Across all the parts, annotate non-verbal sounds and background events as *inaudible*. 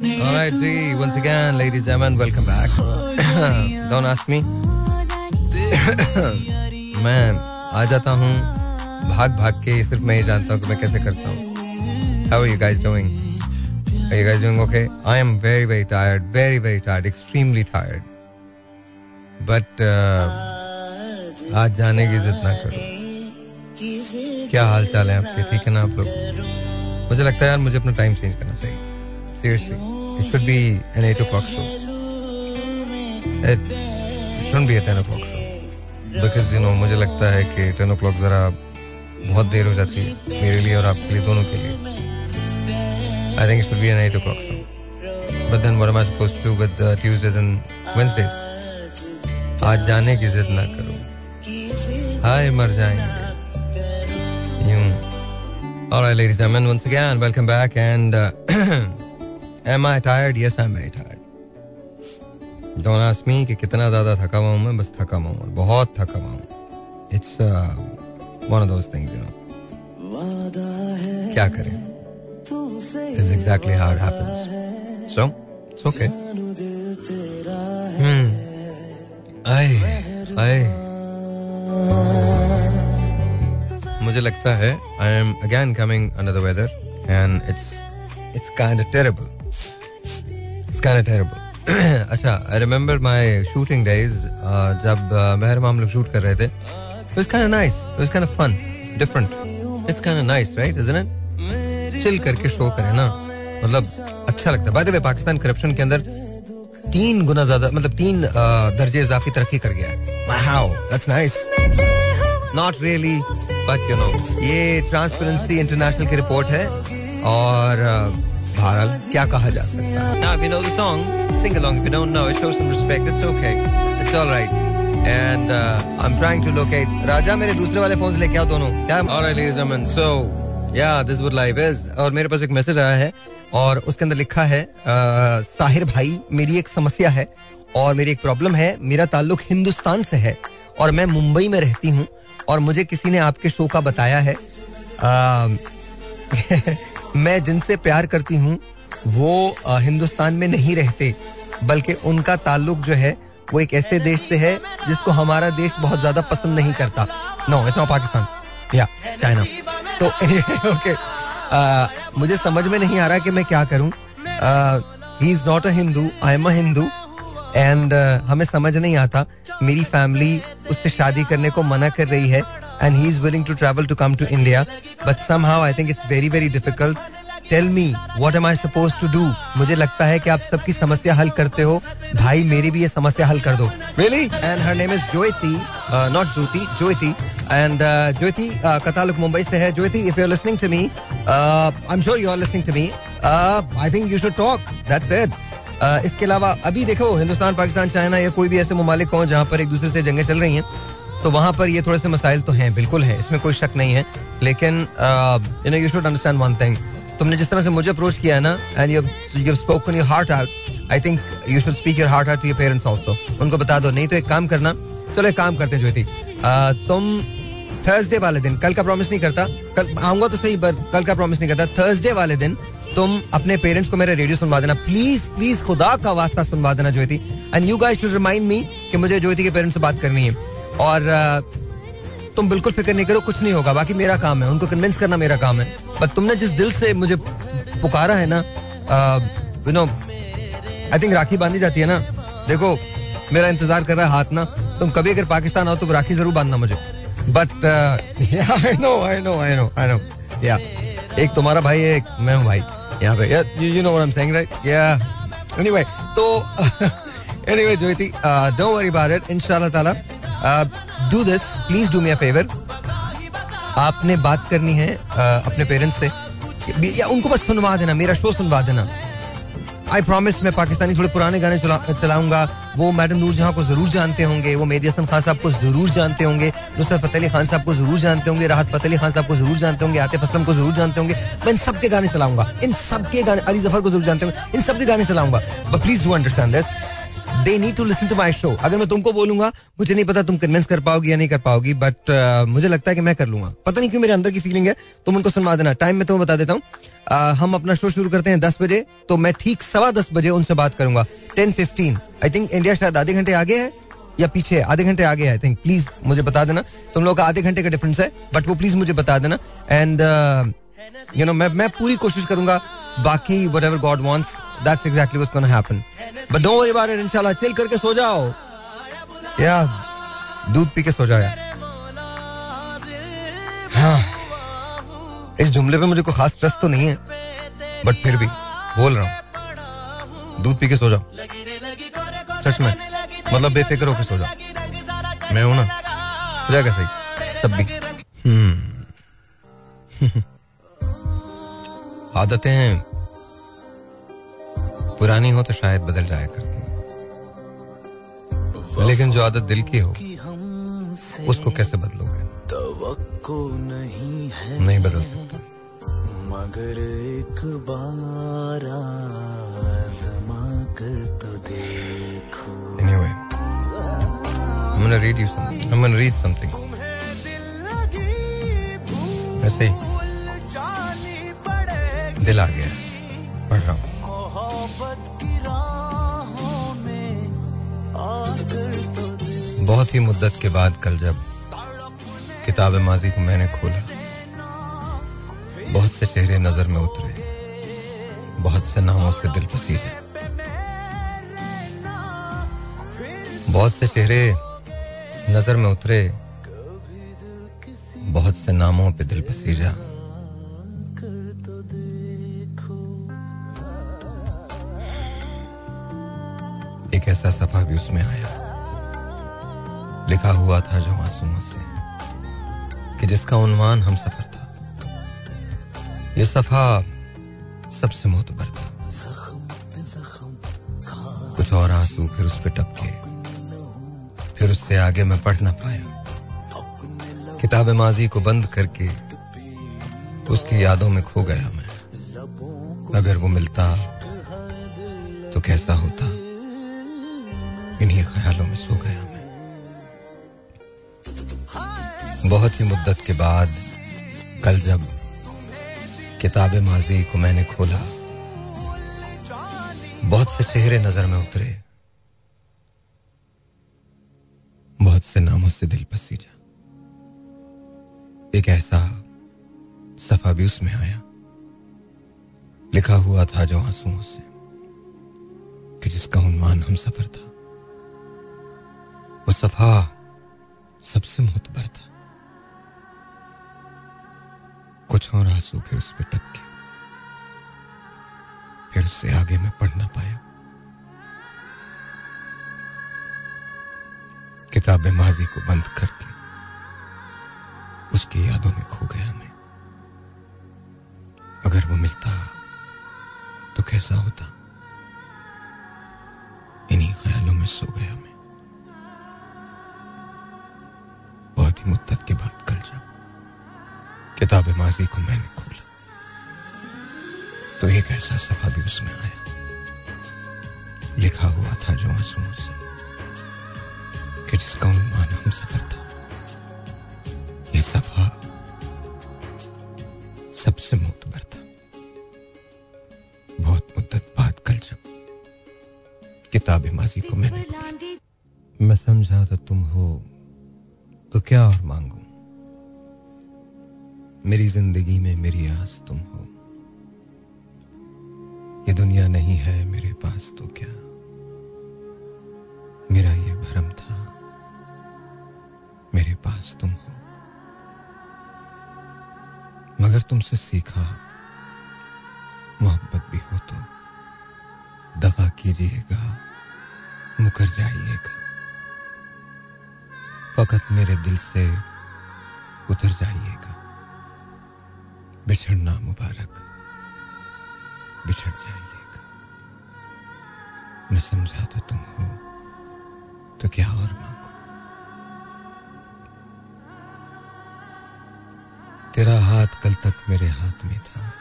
All right, G, once again, ladies and gentlemen, welcome back. Don't ask me. मैं आ जाता हूँ भाग भाग के सिर्फ़ मैं ही जानता हूँ कि मैं कैसे करता हूँ How are you guys doing? Are you guys doing okay? I am very very tired, very very tired, extremely tired. But uh, आज जाने की जिद ना करो क्या हाल चाल है आपके ठीक है ना आप लोग मुझे लगता है यार मुझे अपना टाइम चेंज करना चाहिए seriously It should be an 8 o'clock show. It shouldn't be a 10 o'clock show. Because, you know, मुझे लगता है कि 10 o'clock ज़रा बहुत देर हो जाती है मेरे लिए और आपके लिए दोनों के लिए think it should be an 8 o'clock show. But then what am I supposed to do with uh, Tuesdays and Wednesdays? आज जाने की जिद ना करो हाय मर जाएँगे यूँ All right, ladies and gentlemen, once again, welcome back and uh, Am I tired? Yes, I'm very tired. Don't ask me कि कितना ज़्यादा थका हुआ हूँ मैं बस थका हुआ हूँ बहुत थका हुआ हूँ It's uh, one of those things, you know. क्या करें? Exactly how it happens. So, it's okay. Hmm. आए, आए. मुझे लगता है I am again coming under the weather and it's it's kind of terrible. Kind of terrible. अच्छा I remember my shooting days जब मेहर हम लोग शूट कर रहे थे। चिल करके शो करें ना। मतलब अच्छा लगता है। By the way Pakistan corruption के अंदर तीन गुना ज़्यादा मतलब तीन दर्जे इजाफी तरक्की कर गया है। Not really but you know ये ट्रांसपेरेंसी इंटरनेशनल की रिपोर्ट है। और भारत क्या कहा जा सकता And दूसरे वाले फ़ोन लेके आओ दोनों. Yeah. All right, ladies and और मेरे पास एक मैसेज आया है और उसके अंदर लिखा है uh, साहिर भाई मेरी एक समस्या है और मेरी एक प्रॉब्लम है। मेरा ताल्लुक हिंदुस्तान से है और मैं मुंबई में रहती हूँ और मुझे किसी ने आपके शो का बताया है। Uh, *laughs* मैं जिनसे प्यार करती हूँ, वो हिंदुस्तान में नहीं रहते, बल्कि उनका ताल्लुक जो है, वो एक ऐसे देश से है, जिसको हमारा देश बहुत ज़्यादा पसंद नहीं करता। नो इट्स नॉट पाकिस्तान या चाइना तो *laughs* ओके मुझे समझ में नहीं आ रहा कि मैं क्या करूँ। He is not a Hindu I am a Hindu and हमें समझ नहीं आता। मेरी फैमिली उससे शादी करने को मना कर रही है and he is willing to travel to come to India. But somehow I think it's very very difficult. Tell me what am I supposed to do? मुझे लगता है कि आप सबकी समस्या हल करते हो भाई मेरी भी ये समस्या हल कर दो Really? And her name is Joyti, uh, not Jyoti, Joyti. And uh, Joyti uh, का ताल्लुक मुंबई से है if you're listening to me, uh, I'm sure you're listening to me. Uh, I think you should talk. That's it. Uh, इसके अलावा अभी देखो Hindustan Pakistan China या कोई भी ऐसे ममालिक हो जहाँ पर एक दूसरे से जंगें चल रही हैं तो वहाँ पर ये थोड़े से मसाइल तो हैं, बिल्कुल है, इसमें कोई शक नहीं है। लेकिन you know you should understand one thing तुमने जिस तरह से मुझे अप्रोच किया है ना and you you spoken your heart out I think you should speak your heart out to your parents also उनको बता दो, नहीं तो एक काम करना, चलो एक काम करते हैं, ज्योति। तुम थर्सडे वाले दिन, कल का प्रॉमिस नहीं करता, कल, आऊँगा तो सही, पर कल का प्रॉमिस नहीं करता थर्सडे वाले दिन तुम अपने पेरेंट्स को मेरा रेडियो सुनवा देना। प्लीज़ प्लीज़ खुदा का वास्ता सुनवा देना, Jyoti. And you guys should remind me कि मुझे ज्योति के पेरेंट्स से बात करनी है। और तुम बिल्कुल फ़िक्र नहीं करो, कुछ नहीं होगा। बाकी मेरा काम है। उनको कन्विंस करना मेरा काम है। बट तुमने जिस दिल से मुझे पुकारा है ना you know I think rakhi बांधी जाती है ना। देखो, मेरा इंतज़ार कर रहा है हाथ ना। तुम कभी अगर पाकिस्तान आओ तो राखी ज़रूर बांधना मुझे। But I know I know I know I know या एक तुम्हारा भाई है, एक मैं हूँ भाई। यहाँ पे you know what I am saying right या एनीवे तो *laughs* anyway Jyoti don't worry about it इंशाल्लाह ताला do this please do me a favour आपने बात करनी है अपने पेरेंट्स से। या उनको बस सुनवा देना मेरा शो सुनवा देना। आई प्रॉमिस मैं पाकिस्तानी थोड़े पुराने गाने चला, चलाऊँगा। वो मैडम नूर जहाँ को ज़रूर जानते होंगे वो मेदी हसन खान साहब को ज़रूर जानते होंगे नुसरत फतेह अली खान साहब को ज़रूर जानते होंगे राहत फतेह अली खान साहब को ज़रूर जानते होंगे आतिफ असलम को ज़रूर जानते होंगे। मैं इन सबके गाने चलाऊँगा। इन सबके गाने अली ज़फ़र को ज़रूर जानते होंगे। इन सबके गाने चलाऊँगा। But please do understand this they need to listen to my show अगर मैं तुमको बोलूँगा मुझे नहीं पता तुम कन्विंस कर पाओगी या नहीं कर पाओगी बट uh, मुझे लगता है कि मैं कर लूँगा। पता नहीं क्यों मेरे अंदर की फीलिंग है तुम उनको सुनवा देना। टाइम में तुम्हें बता देता हूँ। Uh, हम अपना शो शुरू करते हैं दस बजे तो मैं ठीक सवा दस बजे उनसे बात करूँगा। Ten fifteen I think India शायद आधे घंटे आगे है या पीछे आधे घंटे आगे आई थिंक प्लीज़ मुझे बता देना। तुम लोग का आधे घंटे का डिफरेंस है बट वो प्लीज़ मुझे बता देना। एंड यू नो मैं मैं पूरी कोशिश करूँगा, बाकी whatever God wants that's exactly what's happen but don't worry about it इंशाल्लाह चिल करके सो जाओ। या, दूध पी के सो जाओ हाँ इस जुमले पे मुझे कोई खास ट्रस्ट तो नहीं है बट फिर भी, बोल रहा हूँ। दूध पी के सो जाओ। सच में मतलब बेफिक्र होकर सो जाओ। मैं हूँ ना जाएगा सही, सब भी। हम्म। *laughs* आदतें हैं। पुरानी हो तो शायद बदल जाया करती लेकिन जो आदत दिल की हो उसको कैसे बदलोगे? नहीं है। नहीं बदल सकता। मगर एक बार आजमा कर तो देखो। Anyway I'm gonna read you something. I'm gonna read something. ऐसे ही। दिल आ गया। पढ़ रहा हूँ। बहुत ही मुद्दत के बाद कल जब किताब माजी को मैंने खोला बहुत से चेहरे नज़र में उतरे बहुत से नामों से दिल पसीजे बहुत से चेहरे नज़र में उतरे बहुत से नामों पे दिल पसीजा ऐसा सफ़ा भी उसमें आया। लिखा हुआ था जो मासूमों से कि जिसका उन्वान हम सफ़र था। ये सफ़ा सबसे मोतबर था। कुछ और आँसू फिर उस पर टपके। फिर उससे आगे मैं पढ़ ना पाया। किताब माजी को बंद करके उसकी यादों में खो गया मैं। अगर वो मिलता तो कैसा होता। इन्हीं ख्यालों में सो गया मैं। बहुत ही मुद्दत के बाद, कल जब किताब माजी को मैंने खोला, बहुत से चेहरे नज़र में उतरे, बहुत से नामों से दिल पसीजा। एक ऐसा सफ़ा भी उसमें आया। लिखा हुआ था जो आंसुओं से, कि जिसका उन्मान हम सफ़र था। सफ़ा सबसे मोतबर था। कुछ और आँसू फिर उस पर टपके फिर उससे आगे मैं पढ़ ना पाया। किताब माजी को बंद करके उसकी यादों में खो गया मैं। अगर वो मिलता तो कैसा होता? इन्हीं ख्यालों में सो गया मैं। ही मुद्दत के बाद कल जब किताब माजी को मैंने खोला। तो एक ऐसा सफ़ा भी उसमें आया। लिखा हुआ था जो आंसुओं से कि जिसका उन्मान हम सफ़र था। ये सफ़ा सबसे मोतबर था। बहुत मुद्दत बाद कल जब किताब माजी को मैंने खोला। मैं समझा तो तुम हो तो क्या और मांगू? मेरी ज़िंदगी में मेरी आस तुम हो। ये दुनिया नहीं है मेरे पास तो क्या? मेरा ये भरम था, मेरे पास तुम हो। मगर तुमसे सीखा, मोहब्बत भी हो तो दगा कीजिएगा, मुकर जाइएगा। फकत मेरे दिल से उतर जाइएगा। बिछड़ना मुबारक। बिछड़ जाइएगा। मैं समझा तो तुम हो तो क्या और मांगो? तेरा हाथ कल तक मेरे हाथ में था।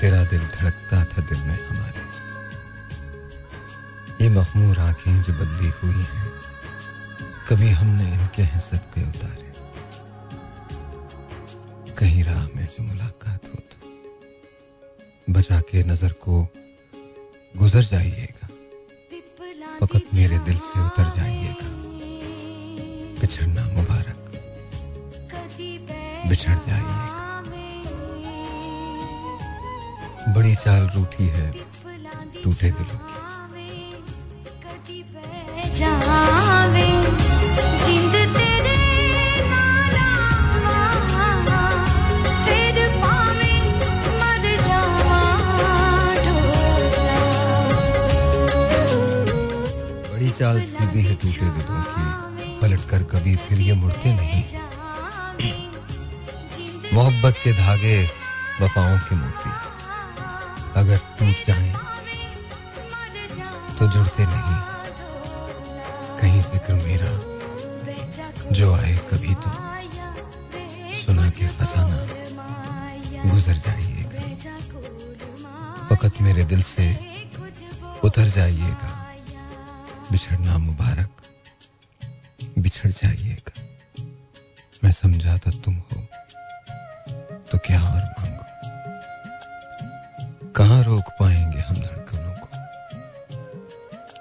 तेरा दिल धड़कता था दिल में हमारे। ये मखमूर आँखें जो बदली हुई हैं कभी हमने इनके हैं सदके उतारे। कहीं राह में जो मुलाकात हो तो बचा के नज़र को गुजर जाइएगा। फकत मेरे दिल से उतर जाइएगा। बिछड़ना मुबारक। बिछड़ जाइएगा। बड़ी चाल रूठी है टूटे दिलों की। चाल सीधी है टूटे दिलों की, पलट कर कभी फिर ये मुड़ते नहीं। मोहब्बत के धागे वफाओं के मोती। अगर टूट जाए तो जुड़ते नहीं। कहीं ज़िक्र मेरा जो आए कभी तो सुना के फसाना। गुजर जाइएगा। फकत मेरे दिल से उतर जाइएगा। बिछड़ना मुबारक। बिछड़ जाइएगा मैं समझा था तुम हो। तो क्या और मांगो? कहाँ रोक पाएँगे हम धड़कनों को?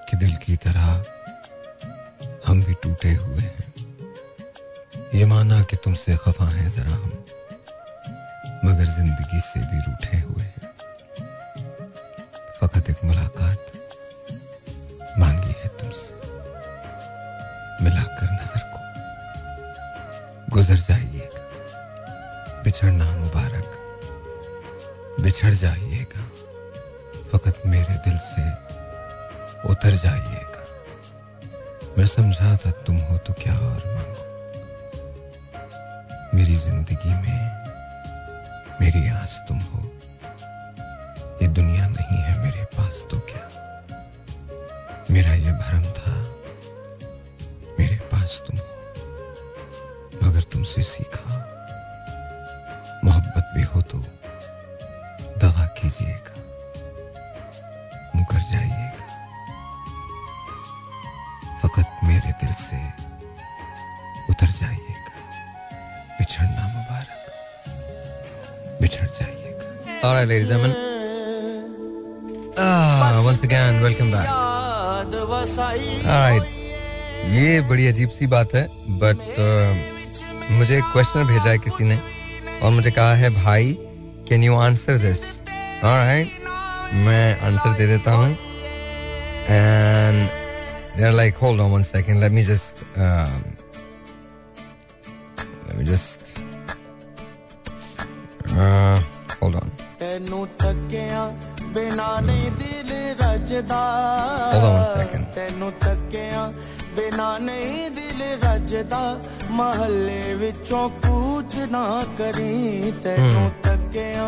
कि दिल की तरह हम भी टूटे हुए हैं। ये माना कि तुमसे खफा हैं जरा हम, मगर ज़िंदगी से भी रूठे हुए हैं। बिछड़ना मुबारक। बिछड़ जाइएगा। फकत मेरे दिल से उतर जाइएगा। मैं समझा था तुम हो तो क्या और मांगो? मेरी ज़िंदगी में मेरी आस तुम हो। ये दुनिया नहीं है मेरे पास तो क्या? मेरा ये भरम था मेरे पास तुम हो। मगर तुमसे सीखा। Right, ladies and gentlemen. Ah, once again, welcome back. All right. ये बड़ी अजीब सी बात है बट uh, मुझे एक क्वेश्चन भेजा है किसी ने और मुझे कहा है भाई can you answer this right मैं आंसर दे देता हूँ and they are like hold on one second let me just ਬਿਨਾ ਨਹੀਂ ਦਿਲ ਰਜਦਾ Hold on one second. ਤੈਨੂੰ ਤੱਕਿਆ ਬਿਨਾ ਨਹੀਂ ਦਿਲ ਰਜਦਾ ਮਹੱਲੇ ਵਿੱਚੋਂ ਕੂਚ ਨਾ ਕਰੀ ਤੈਨੂੰ ਤੱਕਿਆ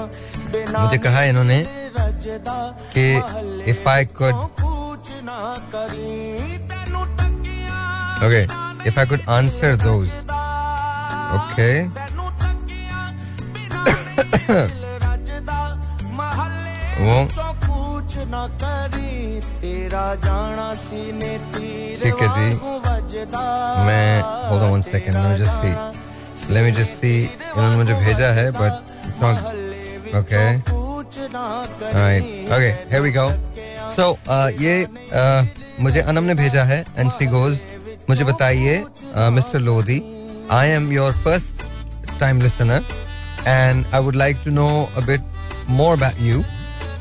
ਬਿਨਾ मुझे कहा इन्होंने ਰਜਦਾ कि ਮਹੱਲੇ if I could ਵਿੱਚੋਂ ਕੂਚ ਨਾ ਕਰੀ ਤੈਨੂੰ ਤੱਕਿਆ okay if I could answer those okay ठीक है hold on one second let me just see. Let me just see इन्होंने मुझे भेजा है but it's okay. Alright okay here we go. So uh, ये uh, मुझे अनम ने भेजा and she goes मुझे बताइए uh, Mr. Lodi I am your first time listener and I would like to know a bit more about you.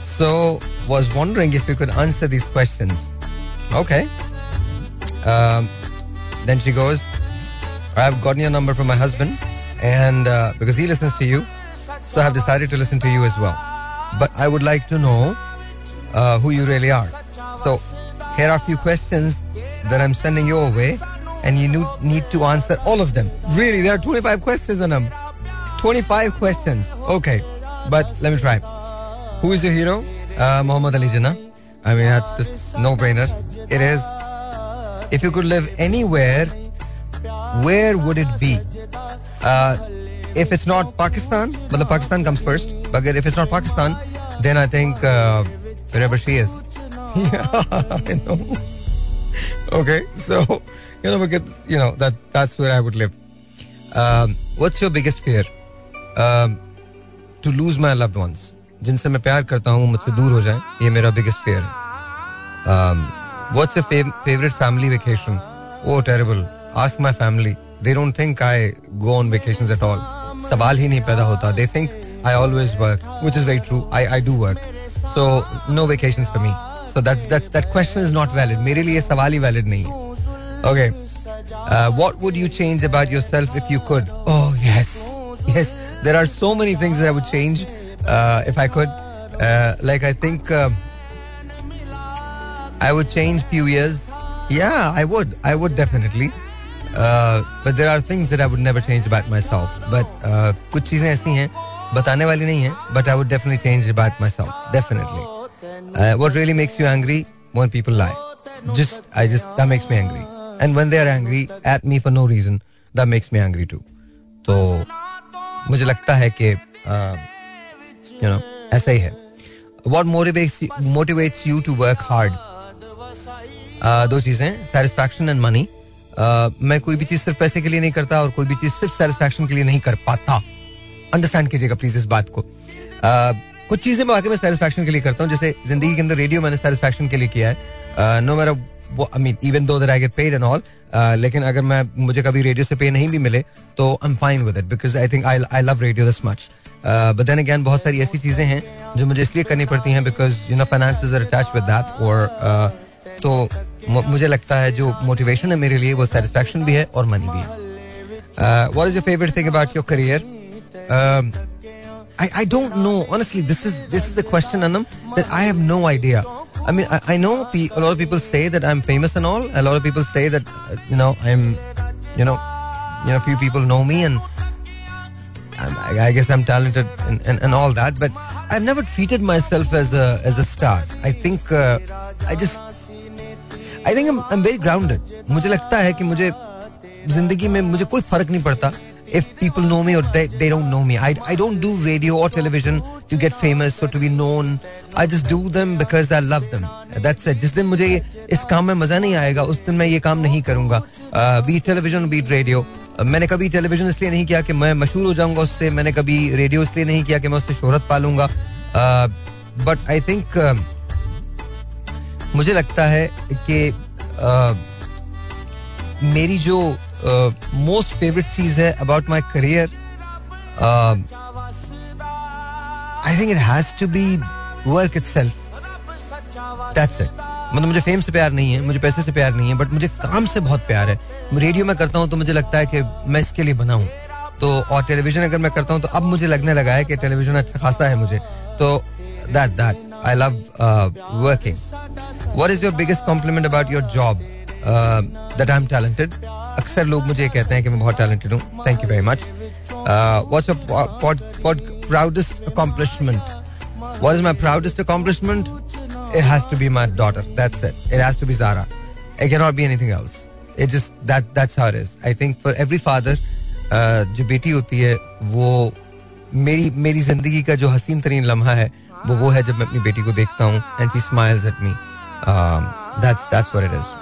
So was wondering if you could answer these questions. Okay. Um, then she goes, I've gotten your number from my husband and uh, because he listens to you, so I've decided to listen to you as well. But I would like to know uh, who you really are. So here are a few questions that I'm sending your way, and you need to answer all of them. Really, there are 25 questions on them. 25 questions. Okay, but let me try. Who is your hero? Uh, Muhammad Ali Jinnah. I mean, that's just no brainer. It is. If you could live anywhere, where would it be? Uh, if it's not Pakistan, well, the Pakistan comes first. But if it's not Pakistan, then I think uh, wherever she is. *laughs* yeah, I know. okay, so you know because you know that that's where I would live. Um, what's your biggest fear? Um, to lose my loved ones. जिनसे मैं प्यार करता हूँ मुझसे दूर हो जाए ये मेरा बिगेस्ट फेयर है। What's your favourite family vacation oh terrible ask my family they don't think I go on vacations at all सवाल ही नहीं पैदा होता। They think I always work which is very true I I do work so no vacations for me so that's that's that question is not valid मेरे लिए सवाल ही valid नहीं है। Okay would you change about yourself if you could? Oh, yes. Yes. There are so many things that I would change. uh, if I could. Uh, like, I think uh, I would change few years. Yeah, I would. I would definitely. Uh, but there are things that I would never change about myself. But uh, कुछ चीजें ऐसी हैं बताने वाली नहीं है but I would definitely change about myself. Definitely. Uh, what really makes you angry when people lie? Just I just that makes me angry. And when they are angry at me for no reason, that makes me angry too. तो मुझे लगता है कि you know ऐसा ही है। Motivates motivates you to work hard? Uh, दो चीज़ें सेटिस्फैक्शन एंड मनी मैं कोई भी चीज़ सिर्फ़ पैसे के लिए नहीं करता और कोई भी चीज़ सिर्फ़ सेटिस्फैक्शन के लिए नहीं कर पाता। अंडरस्टैंड कीजिएगा प्लीज़ इस बात को। Uh, कुछ चीज़ें मैं वाकई में सेटिस्फैक्शन के लिए करता हूँ। जैसे ज़िंदगी के अंदर रेडियो मैंने सेटिस्फैक्शन के लिए किया है। नो मेरा I mean even though that I get paid and all लेकिन अगर मैं मुझे कभी रेडियो से पे नहीं भी मिले तो I am fine with it because I think I I love radio this much but then again बहुत सारी ऐसी चीजें हैं जो मुझे इसलिए करनी पड़ती हैं because you know finance are attach with that और तो मुझे लगता है जो मोटिवेशन है मेरे लिए वो सेटिस्फैक्शन भी है और मनी भी है what is your favourite thing about your career I, I don't know. Honestly, this is this is a question, Anam, that I have no idea. I mean, I, I know pe- a lot of people say that I'm famous and all. A lot of people say that uh, you know I'm, you know, you know, few people know me and I'm, I, I guess I'm talented and, and, and all that. But I've never treated myself as a as a star. I think uh, I just I think I'm I'm very grounded. मुझे लगता है कि मुझे जिंदगी में मुझे कोई फर्क नहीं पड़ता if people know me or they, they don't know me. I, I don't do radio or television Get famous or to be known. I just do them because I love them. That's it. जिस दिन मुझे इस काम में मज़ा नहीं आएगा, उस दिन मैं ये काम नहीं करूँगा बीट टेलीविज़न बीट रेडियो मैंने कभी टेलीविज़न इसलिए नहीं किया कि मैं मशहूर हो जाऊँगा उससे, मैंने कभी रेडियो इसलिए नहीं किया कि मैं उससे शोहरत पालूँगा बट आई थिंक मुझे लगता है कि मेरी जो मोस्ट फेवरेट चीज़ है about my career I think it has to be work itself that's it मतलब मुझे फेम से प्यार नहीं है, मुझे पैसे से प्यार नहीं है बट मुझे काम से बहुत प्यार है। रेडियो में करता हूँ तो मुझे लगता है कि मैं इसके लिए बना हूँ। तो और टेलीविज़न अगर मैं करता हूँ तो अब मुझे लगने लगा है कि टेलीविज़न अच्छा खासा है मुझे। तो that that I love working what is your biggest compliment about your job that I am talented अक्सर लोग मुझे कहते हैं कि मैं बहुत टैलेंटेड हूँ। Thank you very much what's your Proudest accomplishment what is my proudest accomplishment it has to be my daughter. That's it. It has to be Zara. It cannot be anything else. It just that that's how it is. I think for every father, uh, जो बेटी होती है वो मेरी मेरी जिंदगी का जो हसीन तरीन लम्हा है वो वो है जब मैं अपनी बेटी को देखता हूँ and she smiles at me that's that's what it is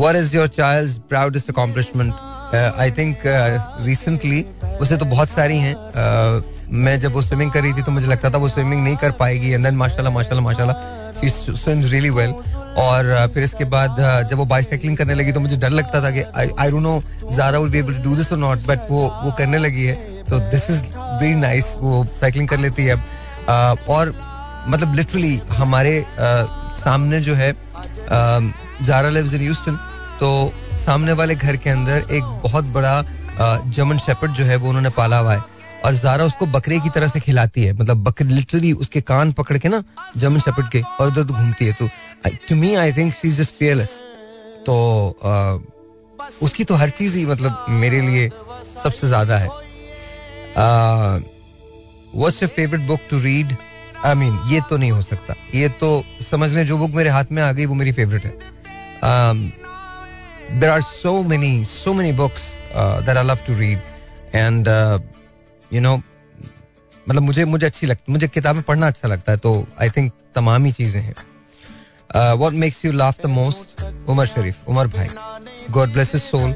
what is your child's proudest accomplishment uh, think uh, उसे तो बहुत सारी हैं। Uh, मैं जब वो स्विमिंग कर रही थी तो मुझे लगता था वो स्विमिंग नहीं कर पाएगी एंड देन माशाल्लाह माशाल्लाह माशाल्लाह शी स्विम्स रियली वेल और uh, फिर इसके बाद uh, जब वो बाइसाइकिलिंग करने लगी तो मुझे डर लगता था कि I I don't know Zara will be able to do this और नॉट बट वो वो करने लगी है। तो दिस इज़ वेरी नाइस वो साइकिलिंग कर लेती है अब। Uh, और मतलब लिटरली हमारे uh, सामने जो है ज़ारा लिव्स इन ह्यूस्टन तो सामने वाले घर के अंदर एक बहुत बड़ा जर्मन शेपर्ड जो है वो उन्होंने पाला हुआ है और जारा उसको बकरे की तरह से खिलाती है। मतलब बकरे लिटरली उसके कान पकड़ के ना जर्मन शेपर्ड के, और उधर घूमती है। तो to me I think she is just fearless तो उसकी तो हर चीज़ ही मतलब मेरे लिए सबसे ज़्यादा है। What's your favourite book to read I mean ये तो नहीं हो सकता। ये तो समझ लें, जो बुक मेरे हाथ में आ गई, वो मेरी फेवरेट है। There are so many so many books uh, that I love to read and uh, you know मतलब मुझे मुझे अच्छी लगती मुझे किताबें पढ़ना अच्छा लगता है तो आई थिंक तमाम ही चीज़ें हैं Uh, what makes you laugh the most? Umar Sharif, Umar Bhai. God bless his soul,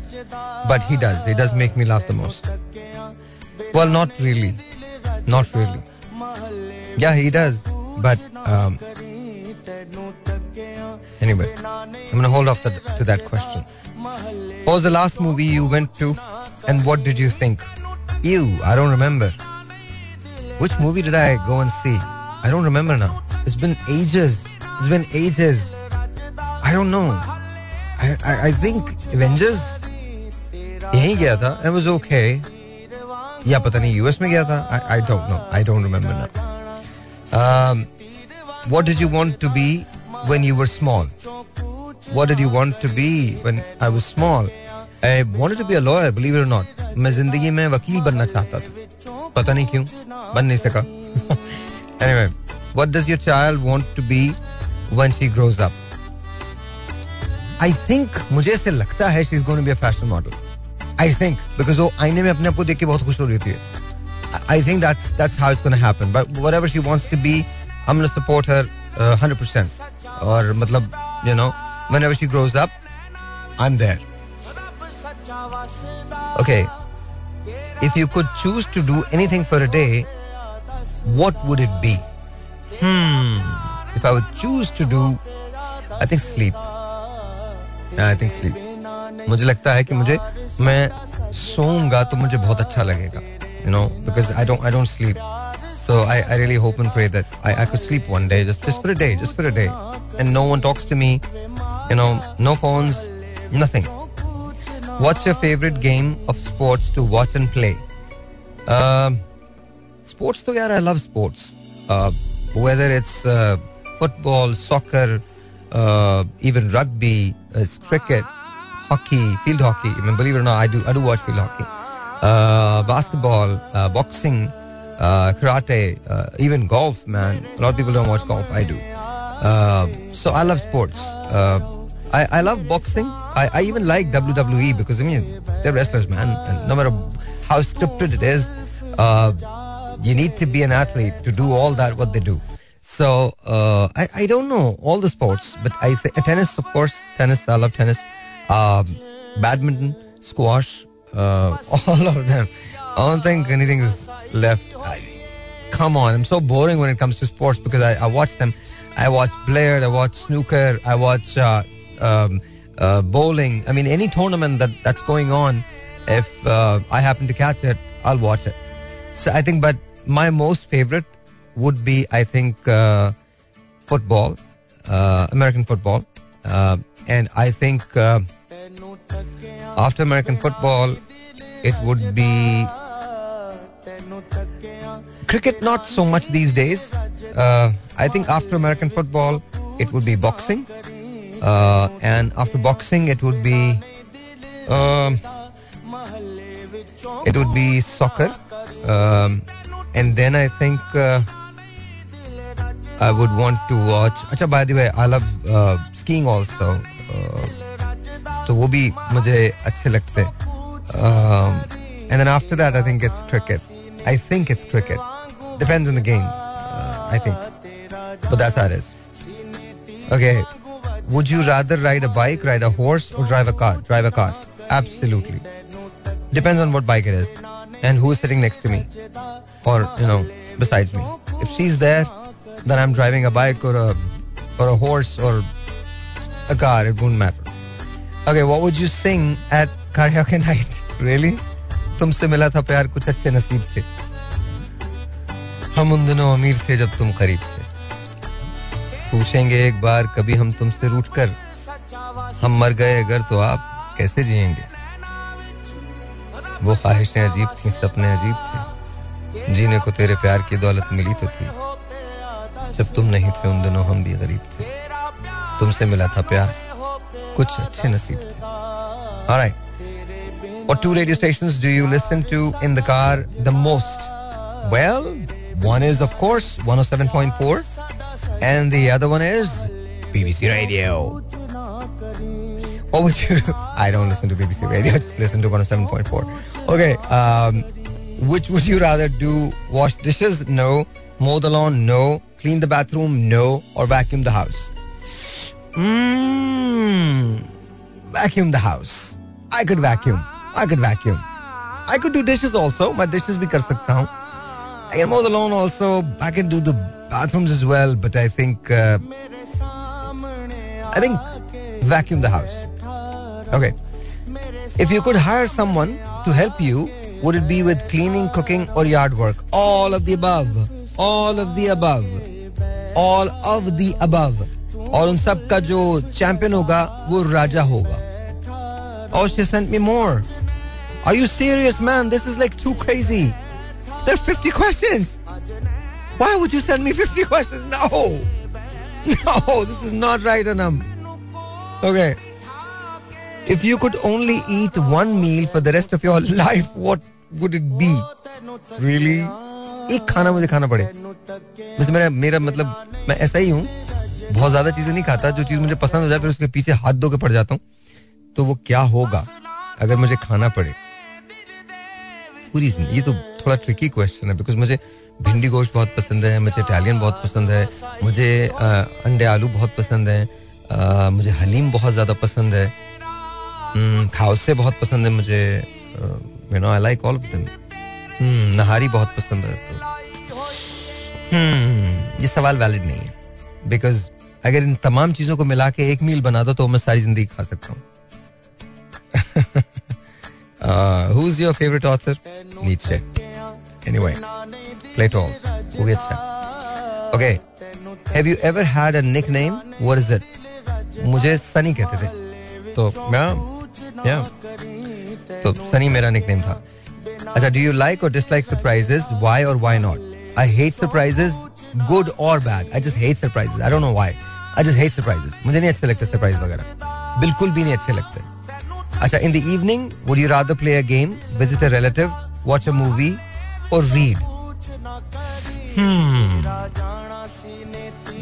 but he does. He does make me laugh the most. Well, not really. Not really. Yeah, he does. Anyway, I'm going to hold off the, to that question. What was the last movie you went to and what did you think? You, I don't remember. Which movie did I go and see? I don't remember now. It's been ages. It's been ages. I don't know. I, I, I think Avengers. यहीं गया था I was okay या पता नहीं US में गया था I don't know I don't remember now what did you want to be when you were small what did you want to be when I was small I wanted to be a lawyer believe it or not मैं जिंदगी में वकील बनना चाहता था पता नहीं क्यों बन नहीं सका *laughs* anyway what does your child want to be when she grows up I think मुझे ऐसे लगता है she's going to be a fashion model I think because वो आईने में अपने आप को देख के बहुत खुश हो रही होती है I think that's that's how it's going to happen but whatever she wants to be I'm going to support her uh, 100% और मतलब you know whenever she grows up I'm there okay if you could choose to do anything for a day what would it be hmm if I would choose to do I think sleep yeah, I think sleep मुझे लगता है कि मुझे मैं सोऊंगा तो मुझे बहुत अच्छा लगेगा you know because I don't I don't sleep so I, I really hope and pray that I, I could sleep one day just just for a day just for a day. And no one talks to me you know no phones nothing. What's your favorite game of sports to watch and play? Uh, sports to yaar I love sports. Uh, whether it's uh, football soccer uh, even rugby it's cricket hockey, field hockey. I mean, believe it or not, I do I do watch field hockey. Uh, basketball, uh, boxing, uh, karate, uh, even golf. Man, a lot of people don't watch golf. I do. Uh, so I love sports. Uh, I, I love boxing. I, I even like WWE because I mean they're wrestlers, man. And no matter how scripted it is, uh, you need to be an athlete to do all that what they do. So uh, I I don't know all the sports, but I th- tennis, of course, tennis. I love tennis um, badminton, squash, *laughs* all of them. I don't think anything is left. Come on, I'm so boring when it comes to sports because I, I watch them. I watch Blair, I watch snooker, I watch uh, um, uh, bowling. I mean, any tournament that, that's going on, if uh, I happen to catch it, I'll watch it. So I think, but my most favorite would be, I think, uh, football, uh, American football. Uh, and I think after American football, it would be cricket. Not so much these days. Uh, I think after American football, it would be boxing, uh, and after boxing, it would be um, it would be soccer, um, and then I think. Uh, I would want to watch. Acha, by the way, I love uh, skiing also. Uh, तो वो भी मुझे अच्छे लगते um, and then after that I think it's cricket I think it's cricket depends on the game uh, I think but that's how it is okay would you rather ride a bike ride a horse or drive a car drive a car absolutely depends on what bike it is and who is sitting next to me or you know besides me if she's there then I'm driving a bike or a or a horse or a car it won't matter Okay, what would you sing at karaoke *laughs* night? Really? तुमसे मिला था प्यार कुछ अच्छे नसीब थे हम उन दिनों अमीर थे जब तुम करीब थे। पूछेंगे एक बार कभी हम तुमसे रूठ कर हम मर गए अगर तो आप कैसे जिएँगे? वो ख्वाहिशें अजीब थी सपने अजीब थे। जीने को तेरे प्यार की दौलत मिली तो थी। जब तुम नहीं थे उन दिनों हम भी गरीब थे। तुमसे मिला था प्यार। कुछ अच्छे नसीब थे. What two radio stations do you listen to in the car the most? Well, One is, of course, 107.4, and the other one is BBC Radio. What would you? Do? *laughs* I don't listen to BBC Radio. I *laughs* just listen to 107.4. Okay. Um, which would you rather do? Wash dishes? No. Mow the lawn? No. Clean the bathroom? No. Or vacuum the house? Hmm. Vacuum the house. I could vacuum. I could vacuum. I could do dishes also. My dishes be kar sakta hoon. I can mow the lawn also. I can do the bathrooms as well. But I think uh, I think vacuum the house. Okay. If you could hire someone to help you, would it be with cleaning, cooking, or yard work? All of the above. All of the above. All of the above. और उन सब का जो champion होगा वो राजा होगा Oh, she sent me more. Are you serious, man? This is like too crazy. There are 50 questions. Why would you send me 50 questions? No. No, this is not right, Anam. Okay. If you could only eat one meal for the rest of your life, what would it be? Really? एक खाना मुझे खाना पड़े वैसे मेरा मेरा मतलब मैं ऐसा ही हूँ बहुत ज़्यादा चीज़ें नहीं खाता जो चीज़ मुझे पसंद हो जाए फिर उसके पीछे हाथ धो के पड़ जाता हूँ तो वो क्या होगा अगर मुझे खाना पड़े पूरी ज़िंदगी ये तो थोड़ा ट्रिकी क्वेश्चन है बिकॉज़ मुझे भिंडी गोश्त बहुत पसंद है मुझे इटालियन बहुत पसंद है मुझे अंडे आलू बहुत पसंद है मुझे हलीम बहुत ज़्यादा पसंद है खाउसे बहुत पसंद है मुझे you know I like all of nihari बहुत पसंद है तो hmm, ये सवाल वैलिड नहीं है बिकॉज़ अगर इन तमाम चीज़ों को मिला के एक मील बना दो तो मैं सारी ज़िंदगी खा सकता हूँ *laughs* uh, who's your favorite author? Nietzsche. Anyway, Plato. वो भी अच्छा Okay. Have you ever had a nickname? What is it? मुझे सनी कहते थे तो मैं या तो सनी मेरा निकनेम था अच्छा डू यू लाइक और डिसलाइक सरप्राइजेस व्हाई और why not I hate surprises good और bad I just hate surprises I don't know why I just hate surprises मुझे नहीं अच्छे लगते सरप्राइज वगैरह बिल्कुल भी नहीं अच्छे लगते अच्छा in the evening would you rather play a game visit a relative watch a movie or read? Hmm.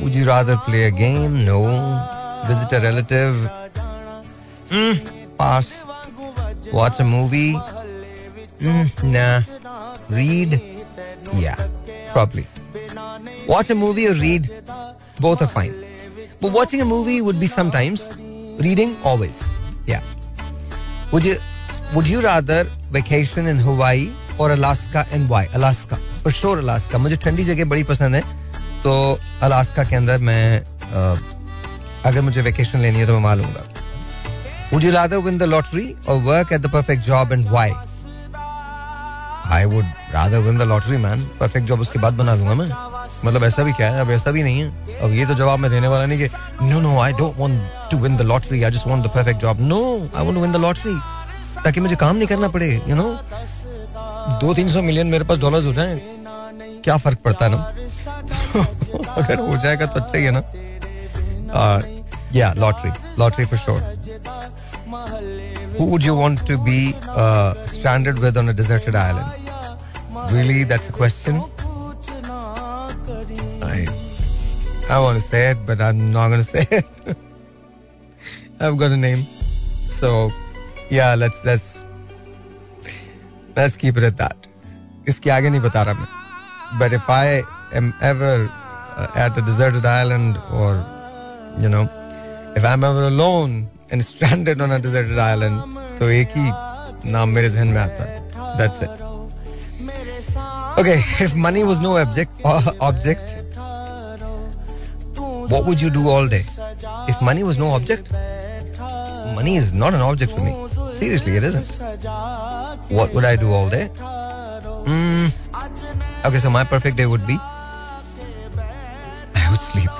Would you rather play a game? No. Visit a relative? Hmm. Pass. Watch a movie? Mm, nah. Read? Yeah, probably. Watch a movie or read? Both are fine. But watching a movie would be sometimes. Reading always. Yeah. Would you would you rather vacation in Hawaii or Alaska and why? Alaska. For sure Alaska. मुझे ठंडी जगह बड़ी पसंद है तो Alaska के अंदर मैं अगर मुझे वेकेशन लेनी है तो मैं वहाँ लूँगा Would you rather win the lottery or work at the perfect job and why? I would rather win the lottery, man. Perfect job उसके बाद बना लूँगा मैं मतलब ऐसा भी क्या है अब ऐसा भी नहीं है अब ये तो जवाब मैं देने वाला नहीं कि no no I don't want to win the lottery I just want the perfect job no I want to win the lottery ताकि मुझे काम नहीं करना पड़े यू नो दो तीन सौ मिलियन मेरे पास डॉलर्स हो जाए क्या फ़र्क पड़ता है ना अगर हो जाएगा तो अच्छा ही है ना या lottery lottery for sure Who would you want to be uh, stranded with on a deserted island? Really, that's a question. I I want to say it, but I'm not going to say it. I've got a name, so yeah, let's let's let's keep it at that. इसके आगे नहीं बता रहा मैं. But if I am ever uh, at a deserted island, or you know, if I'm ever alone and stranded on a deserted island, तो एक ही नाम मेरे जहन में आता है. That's it. Okay, if money was no object, uh, object, what would you do all day? If money was no object, money is not an object for me. Seriously, it isn't. What would I do all day? Mm. Okay, so my perfect day would be I would sleep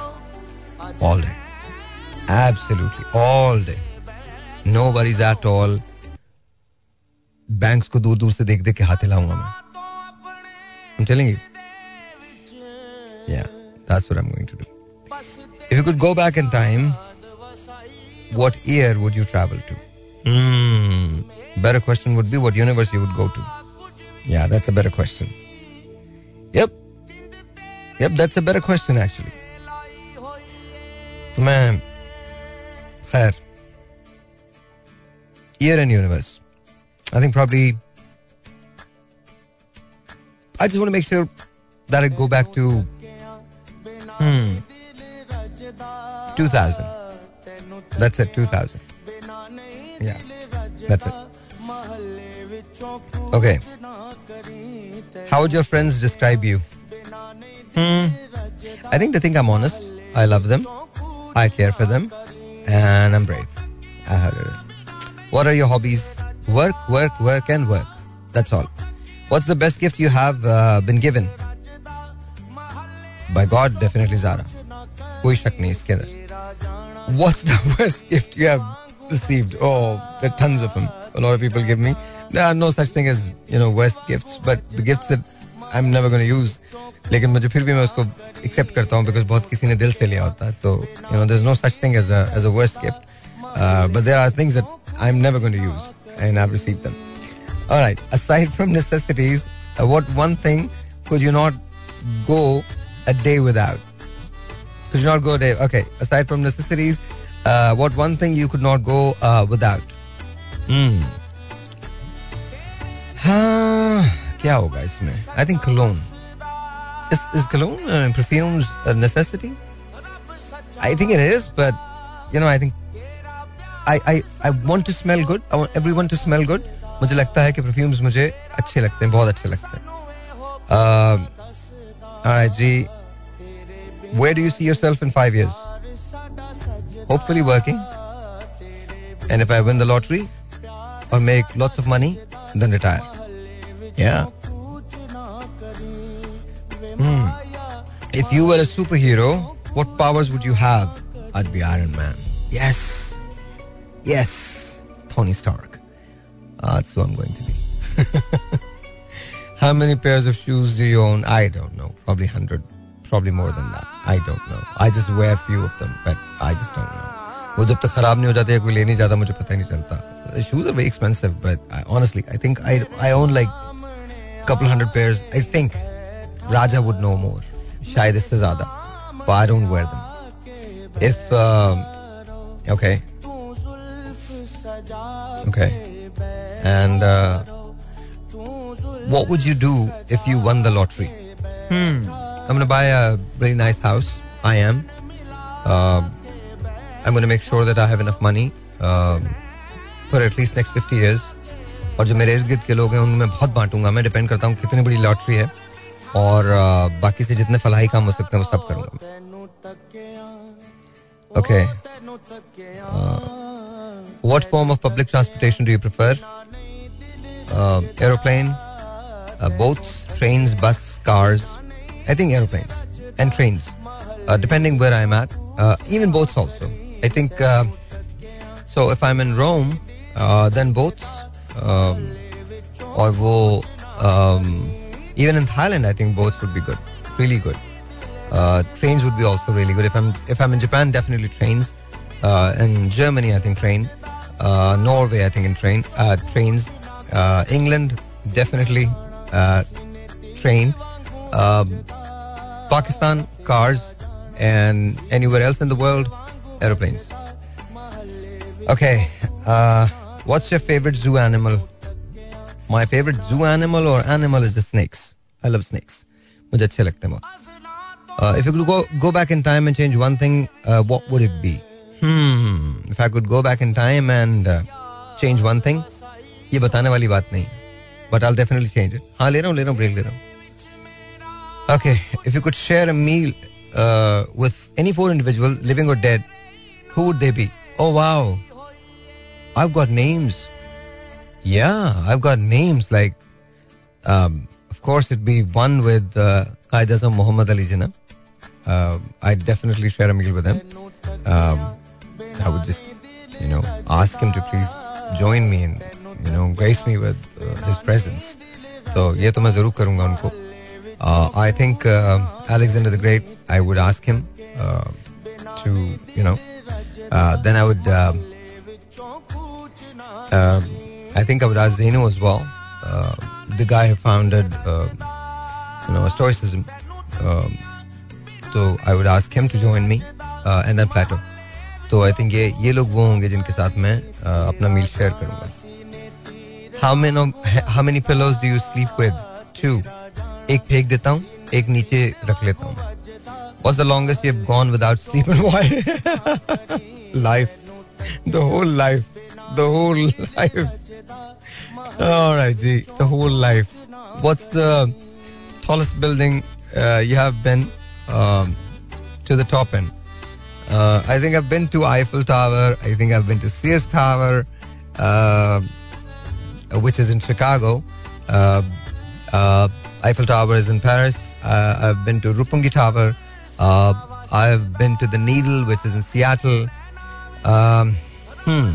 all day. Absolutely, all day. No worries at all. Banks को दूर दूर से देख देख के हाथ हिलाऊंगा मैं I'm telling you. Yeah, that's what I'm going to do. If you could go back in time, what year would you travel to? Hmm. Better question would be what universe you would go to. Yeah, that's a better question. Yep. Yep, that's a better question actually. तो मैं खैर year and universe. I think probably I just want to make sure that I go back to hmm, 2000. That's it, 2000. Yeah, that's it. Okay. How would your friends describe you? Hmm. I think they think I'm honest. I love them. I care for them. And I'm brave. I heard it is. What are your hobbies? Work, work, work, and work. That's all. What's the best gift you have uh, been given? By God, definitely Zara. कोई शक नहीं इसके अंदर What's the *laughs* worst gift you have received? Oh, there are tons of them. A lot of people give me. There are no such thing as, you know, worst gifts, but the gifts that I'm never going to use. लेकिन मुझे फिर भी मैं उसको accept करता हूँ because बहुत किसी ने दिल से लिया होता है तो you know there is no such thing as as a worst gift but there are things that I am never going to use and I have received them Alright, aside from necessities, uh, what one thing could you not go a day without? Could you not go a day? Okay, aside from necessities, uh, what one thing you could not go uh, without? Hmm. हाँ, क्या होगा इसमें? I think cologne. Is, is cologne uh, perfumes a necessity? I think it is, but you know, I think I I I want to smell good. I want everyone to smell good. मुझे लगता है कि perfumes मुझे अच्छे लगते हैं बहुत अच्छे लगते हैं uh, alright, ji where do you see yourself in five years hopefully working and if I win the lottery or make lots of money then retire yeah Hmm. If you were a superhero, what powers would you have? I'd be Iron Man. Yes. Yes. Tony Stark. Ah, that's who I'm going to be. *laughs* How many pairs of shoes do you own? I don't know. Probably 100 Probably more than that. I don't know. I just wear few of them, but I just don't know. वो जब तक खराब नहीं हो जाते या कोई ले नहीं जाता मुझे पता ही नहीं चलता shoes are very expensive but honestly I think I I own like couple hundred pairs I think Raja would know more शायद इससे ज्यादा but I don't wear them if um, okay okay and uh, what would you do if you won the lottery hmm I'm gonna buy a really nice house. I am. Uh, I'm gonna make sure that I have enough money um, for at least next 50 years. और जो मेरे इर्द गिर्द के लोग हैं उनमें बहुत बांटूँगा। मैं डिपेंड करता हूँ कितनी बड़ी लॉटरी है और uh, बाकी से जितने फलाही काम हो सकते हैं वो सब करूँगा okay what form of public transportation do you prefer aeroplane boats trains bus cars I think aeroplanes and trains, uh, depending where I'm at. Uh, even boats also. I think uh, so. If I'm in Rome, uh, then boats, um, or go um, even in Thailand. I think boats would be good, really good. Uh, trains would be also really good. If I'm if I'm in Japan, definitely trains. Uh, in Germany, I think train. Norway, I think in train trains. England, definitely train Um, Pakistan, cars, and anywhere else in the world, aeroplanes. Okay, uh, what's your favorite zoo animal? My favorite zoo animal or animal is the snakes. I love snakes. मुझे अच्छे लगते हैं बहुत. Uh, if you could go, go back in time and change one thing, uh, what would it be? Hmm. If I could go back in time and uh, change one thing, ये बताने वाली बात नहीं. But I'll definitely change it. हाँ ले रहा हूँ ले रहा हूँ break ले रहा हूँ. Okay. If you could share a meal uh, with any four individuals, living or dead, who would they be? Oh wow. I've got names. Yeah, I've got names like, um, of course, it'd be one with uh, Qaid Azam Muhammad Ali Jinnah. Uh, I'd definitely share a meal with him. Um, I would just, you know, ask him to please join me and, you know, grace me with uh, his presence. So, ये तो मैं जरूर करूँगा उनको. Uh, I think uh, Alexander the Great, I would ask him uh, to, you know, uh, then I would. Uh, uh, I think I would ask Zainu as well, uh, the guy who founded, uh, you know, Stoicism. Um, so I would ask him to join me, uh, and then Plato. तो I think ये ये लोग वो होंगे जिनके साथ मैं uh, अपना मील शेयर करूंगा how many how many pillows do you sleep with two एक फेंक देता हूँ एक नीचे रख लेता हूँ What's the longest you've gone without sleep and why? Life. the whole life the whole life all right gee the whole life what's the tallest building uh, you have been um, to the top end uh, I think I've been to Eiffel Tower. I think I've been to Sears Tower, uh, which is in Chicago. Eiffel Tower is in Paris. Uh, I've been to Rupungi Tower. Uh, I've been to the Needle, which is in Seattle. Um, hmm.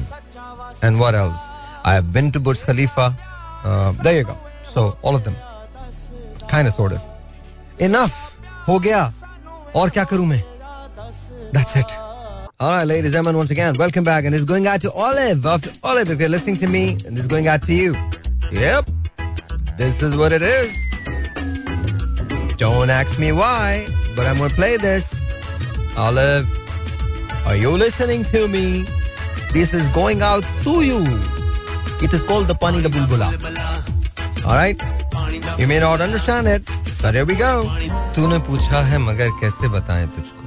And what else? I've been to Burj Khalifa. Uh, there you go. So all of them, kind of, sort of. Enough. Ho gaya. Aur kya karu main? That's it. All right, ladies and gentlemen, once again, welcome back. And it's going out to Olive. Olive, if you're listening to me, and it's going out to you. Yep. This is what it is. Don't ask me why, but I'm going to play this. Olive, are you listening to me? This is going out to you. It is called the Pani the Bulbula. All right? You may not understand it, but here we go. तूने पूछा है मगर कैसे बताएँ तुझको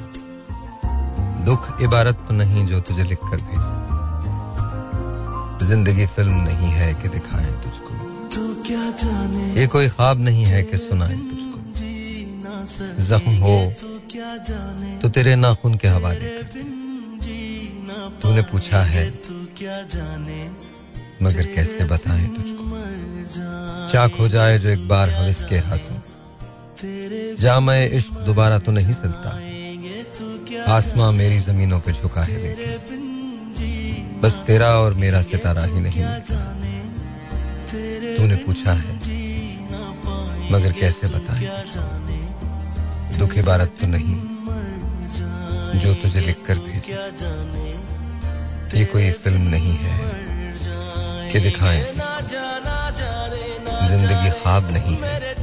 दुख इबारत तो नहीं जो तुझे लिख कर भेजे ज़िंदगी फ़िल्म नहीं है कि दिखाएँ तुझको ये कोई ख्वाब नहीं है कि सुनाएँ तुझको जख्म हो तो तेरे नाखून के हवाले तूने पूछा है, मगर कैसे बताएँ तुझको? चाक हो जाए जो एक बार हविस के हाथों। जामे इश्क दोबारा तो नहीं सिलता। आसमां मेरी जमीनों पे झुका है लेकिन बस तेरा और मेरा सितारा ही नहीं तूने पूछा है, मगर कैसे बताएँ दुख इबारत तो नहीं, जो तुझे लिखकर भेजे। ये कोई फ़िल्म नहीं है कि दिखाएँ ज़िंदगी ख्वाब नहीं है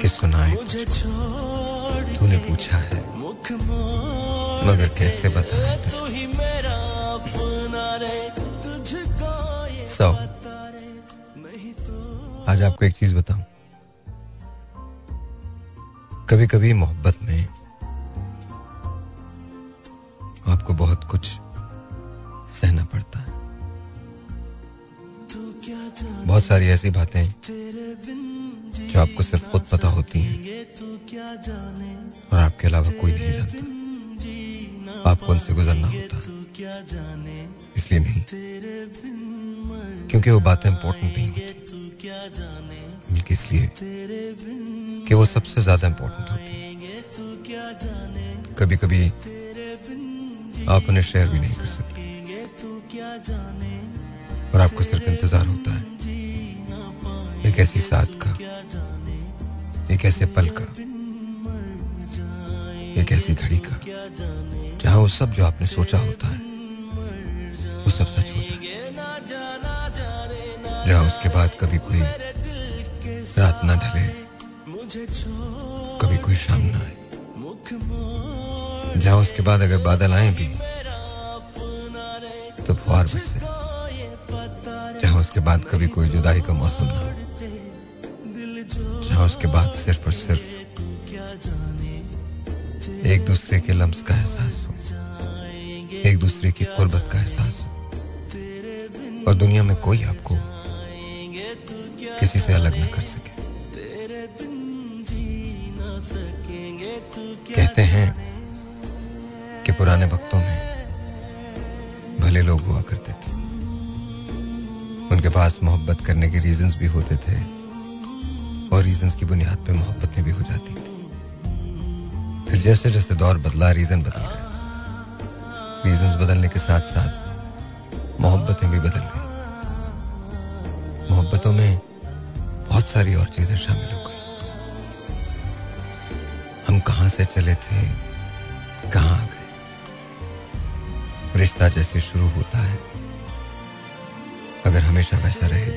कि सुनाए तूने पूछा है, मगर कैसे बताएँ सो, आज आपको एक चीज़ बताऊँ। कभी कभी मोहब्बत में आपको बहुत कुछ सहना पड़ता है। बहुत सारी ऐसी बातें जो आपको सिर्फ़ खुद पता होती हैं और आपके अलावा कोई नहीं जानता। आपको उनसे गुजरना होता इसलिए नहीं, क्योंकि वो बातें इंपॉर्टेंट नहीं होती। बल्कि इसलिए कि वो सबसे ज़्यादा इंपॉर्टेंट होती कभी कभी आप उन्हें शेयर भी नहीं कर सकते। और आपको सिर्फ़ इंतज़ार होता है। एक ऐसी साथ का, एक ऐसे पल का, एक ऐसी घड़ी का, जहाँ वो सब जो आपने सोचा होता है, वो सब सच हो जाए। जहाँ उसके बाद कभी कोई रात ना ढले, कभी कोई शाम ना आए। जहाँ उसके बाद अगर बादल आए भी तो फुहार बरसे। जहाँ उसके बाद कभी कोई जुदाई का मौसम ना जहाँ उसके बाद सिर्फ़ और सिर्फ़ एक दूसरे के लम्स का एहसास हो, एक दूसरे की कुर्बत का एहसास हो। और दुनिया में कोई आपको किसी से अलग ना कर सके। कहते हैं कि पुराने वक्तों में भले लोग हुआ करते थे, उनके पास मोहब्बत करने के रीजंस भी होते थे और रीजंस की बुनियाद पे मोहब्बतें भी हो जाती थी। फिर जैसे जैसे दौर बदला रीजन बदल गए। रीजंस बदलने के साथ साथ मोहब्बतें भी बदल गई। मोहब्बतों में बहुत सारी और चीज़ें शामिल हो गई। हम कहाँ से चले थे, कहाँ आ गए? रिश्ता जैसे शुरू होता है, अगर हमेशा वैसा रहे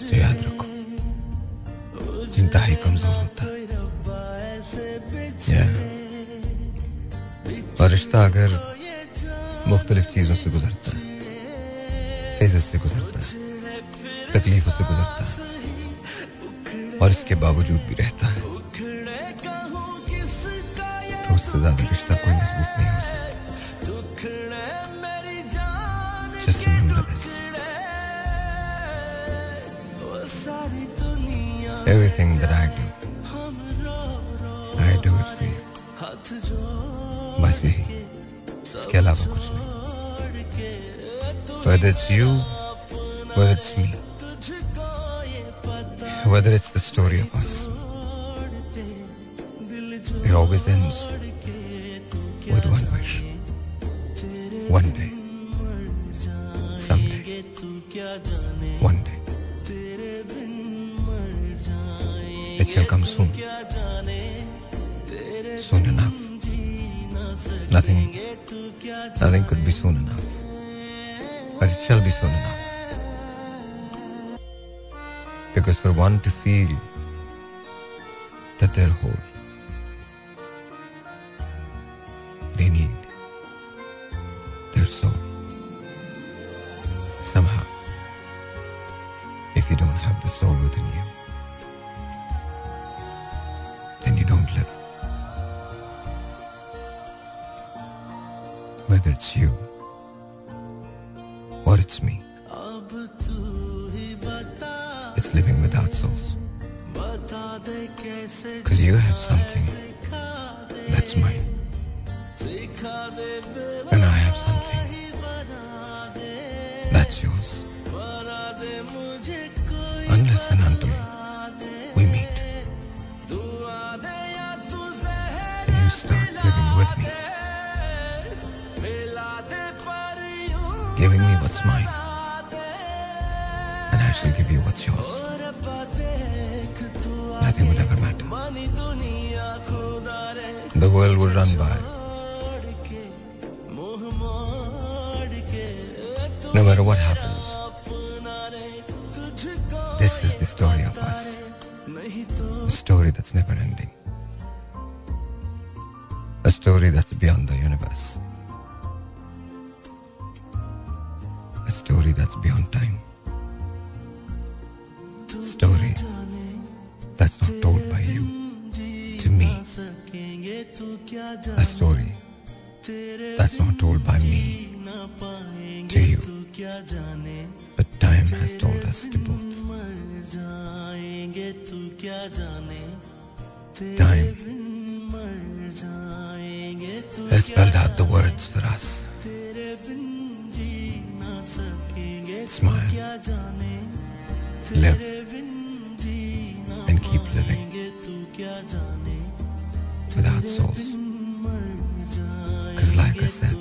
तो याद रखो चिंता ही कमज़ोर होता है। और रिश्ता अगर मुख्तलिफ़ चीज़ों से गुजरता है, फेजेस से गुजरता है तकलीफों से गुजरता है और इसके बावजूद भी रहता है। तो उससे ज़्यादा रिश्ता कोई मज़बूत नहीं हो सकता। Everything that I do, I do it for you. बस यही। इसके अलावा कुछ नहीं। Whether it's you, whether it's me. Whether it's the story of us, it always ends with one wish. One day, someday, one day. It shall come soon. Soon enough. Nothing, nothing could be soon enough. But it shall be soon enough. Because for one to feel that they're whole, they need their soul. Somehow, if you don't have the soul within you, then you don't live. Whether it's you or it's me, it's living without souls. Because you have something that's mine, and I have something that's yours. Unless and until we meet and you start living with me, yours. Nothing would ever matter. The world would run by. No matter what happens, this is the story of us. A story that's never ending. A story that's beyond the universe. A story that's beyond time. Story that's not told by you to me. A story that's not told by me to you. But time has told us to both. Time has spelled out the words for us. Smile, live, and keep living without souls. Because, like I said,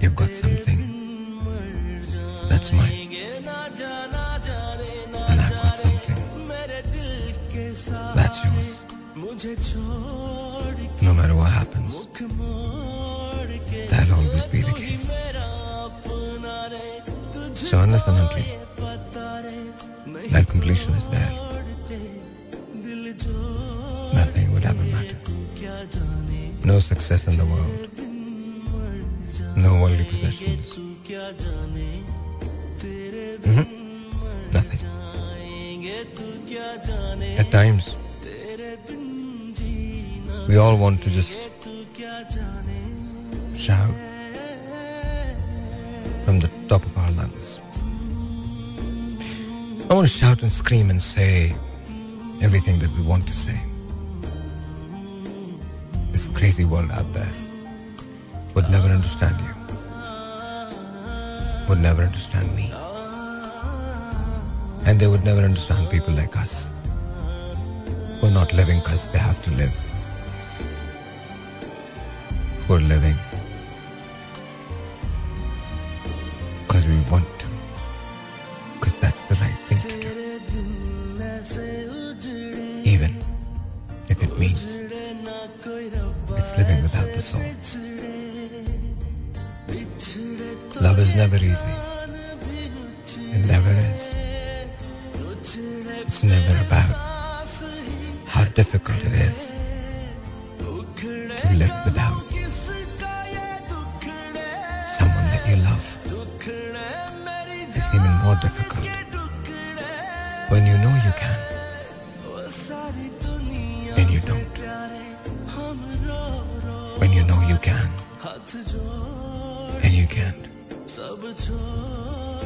you've got something that's mine, and I've got something that's yours. No matter what happens, that'll always be the case. So, unless and until that completion is there, nothing would ever matter. No success in the world, no worldly possessions. Mhm. Nothing. At times, we all want to just shout from the top of our lungs. I want to shout and scream and say everything that we want to say. This crazy world out there would never understand you, would never understand me, and they would never understand people like us who are not living because they have to live, who are living living without. Love is never easy. It never is. It's never about how difficult it is to live without someone that you love. It's even more difficult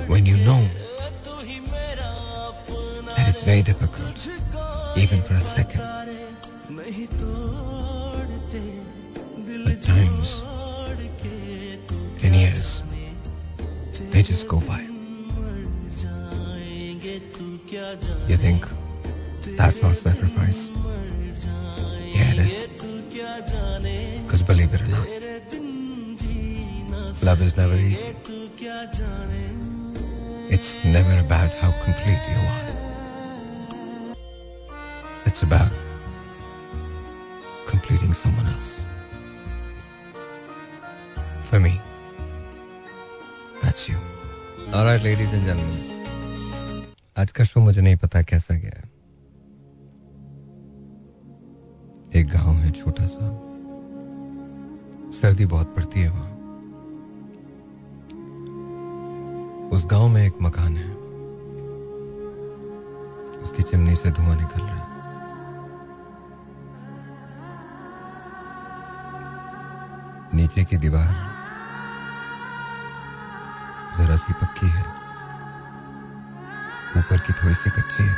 When you know that It's very difficult, even for a second. At times, in years, they just go by. You think that's not sacrifice? Yeah, it is. Because believe it or not, love is never easy. It's never about how complete you are. It's about completing someone else. For me, that's you. All right, ladies and gentlemen. आज का show मुझे नहीं पता कैसा गया है एक गाँव है छोटा सा सर्दी बहुत पड़ती है वहाँ उस गाँव में एक मकान है। उसकी चिमनी से धुआँ निकल रहा है। नीचे की दीवार जरा सी पक्की है। ऊपर की थोड़ी सी कच्ची है।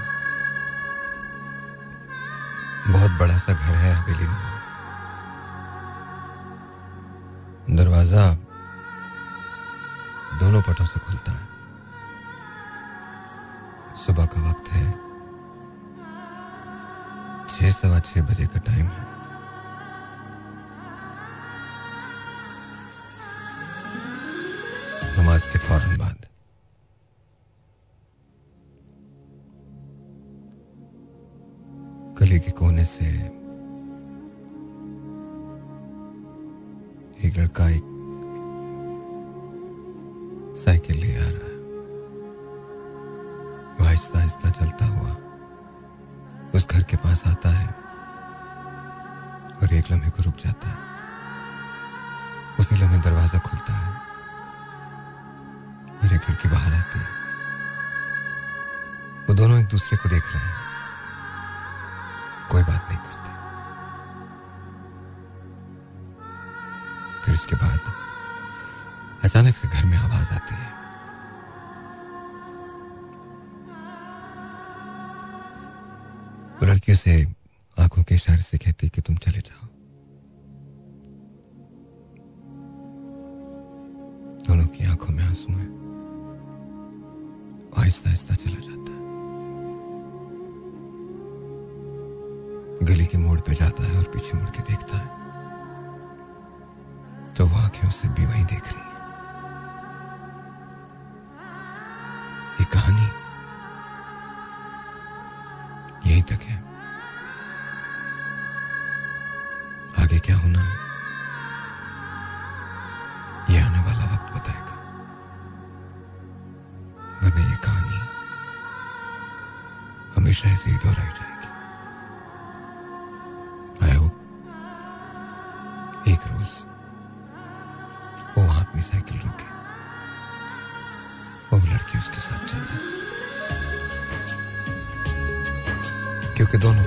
बहुत बड़ा सा घर है हवेली में। दरवाज़ा दोनों पटों से खुलता है। सुबह का वक्त है। छह सवा छह बजे का टाइम है। वो दोनों एक दूसरे को देख रहे हैं। कोई बात नहीं करते। फिर इसके बाद अचानक से घर में आवाज़ आती है। वो लड़कियों से आँखों के इशारे से कहती कि तुम चले जाओ। दोनों की आँखों में आँसू है आहिस्ता आहिस्ता चला जाता है। गली के मोड़ पे जाता है और पीछे मुड़ के देखता है। तो वो आँखें उसे भी वही देख रही है। ये कहानी यहीं तक है। आगे क्या होना है, ये आने वाला वक्त बताएगा। वरना ये कहानी हमेशा ऐसे ही दोहराई जाएगी। साइकिल रोके। और वो लड़की उसके साथ चल दी क्योंकि दोनों